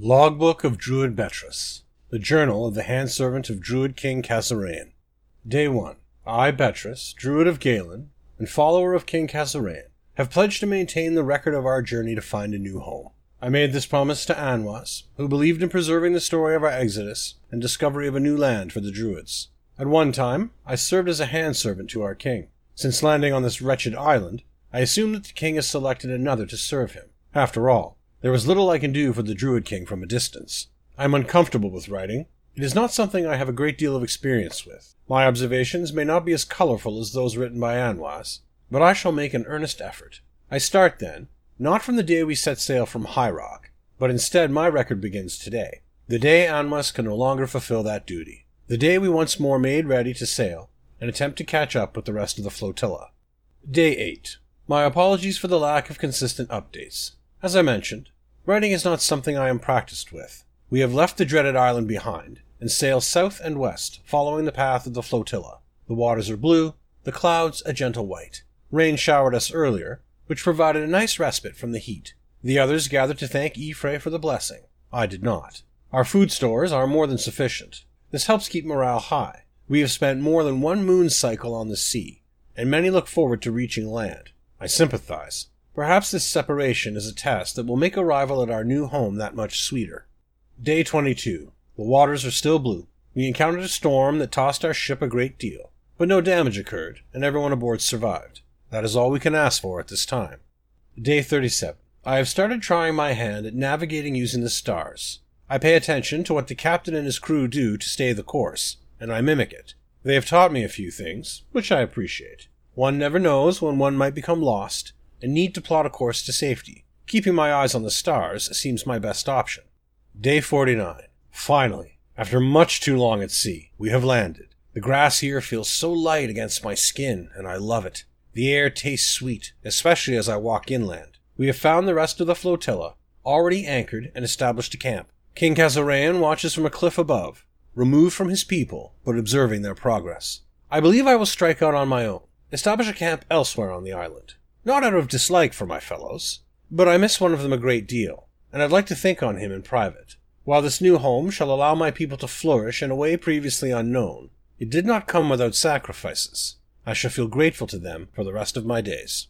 Logbook of Druid Betrys. The Journal of the hand servant of Druid King Kasorayn. Day 1. I, Betrys, Druid of Galen, and follower of King Kasorayn, have pledged to maintain the record of our journey to find a new home. I made this promise to Anwas, who believed in preserving the story of our exodus and discovery of a new land for the Druids. At one time, I served as a hand servant to our king. Since landing on this wretched island, I assume that the king has selected another to serve him. After all, there is little I can do for the Druid King from a distance. I am uncomfortable with writing. It is not something I have a great deal of experience with. My observations may not be as colorful as those written by Anwas, but I shall make an earnest effort. I start, then, not from the day we set sail from High Rock, but instead my record begins today, the day Anwas can no longer fulfill that duty, the day we once more made ready to sail and attempt to catch up with the rest of the flotilla. Day 8. My apologies for the lack of consistent updates. As I mentioned, writing is not something I am practiced with. We have left the dreaded island behind and sail south and west, following the path of the flotilla. The waters are blue, the clouds a gentle white. Rain showered us earlier, which provided a nice respite from the heat. The others gathered to thank Y'ffre for the blessing. I did not. Our food stores are more than sufficient. This helps keep morale high. We have spent more than one moon cycle on the sea, and many look forward to reaching land. I sympathize. Perhaps this separation is a test that will make arrival at our new home that much sweeter. Day 22. The waters are still blue. We encountered a storm that tossed our ship a great deal, but no damage occurred, and everyone aboard survived. That is all we can ask for at this time. Day 37. I have started trying my hand at navigating using the stars. I pay attention to what the captain and his crew do to stay the course, and I mimic it. They have taught me a few things, which I appreciate. One never knows when one might become lost and need to plot a course to safety. Keeping my eyes on the stars seems my best option. Day 49. Finally, after much too long at sea, we have landed. The grass here feels so light against my skin, and I love it. The air tastes sweet, especially as I walk inland. We have found the rest of the flotilla, already anchored and established a camp. King Kasorayn watches from a cliff above, removed from his people, but observing their progress. I believe I will strike out on my own establish a camp elsewhere on the island. Not out of dislike for my fellows, but I miss one of them a great deal, and I'd like to think on him in private. While this new home shall allow my people to flourish in a way previously unknown, it did not come without sacrifices. I shall feel grateful to them for the rest of my days.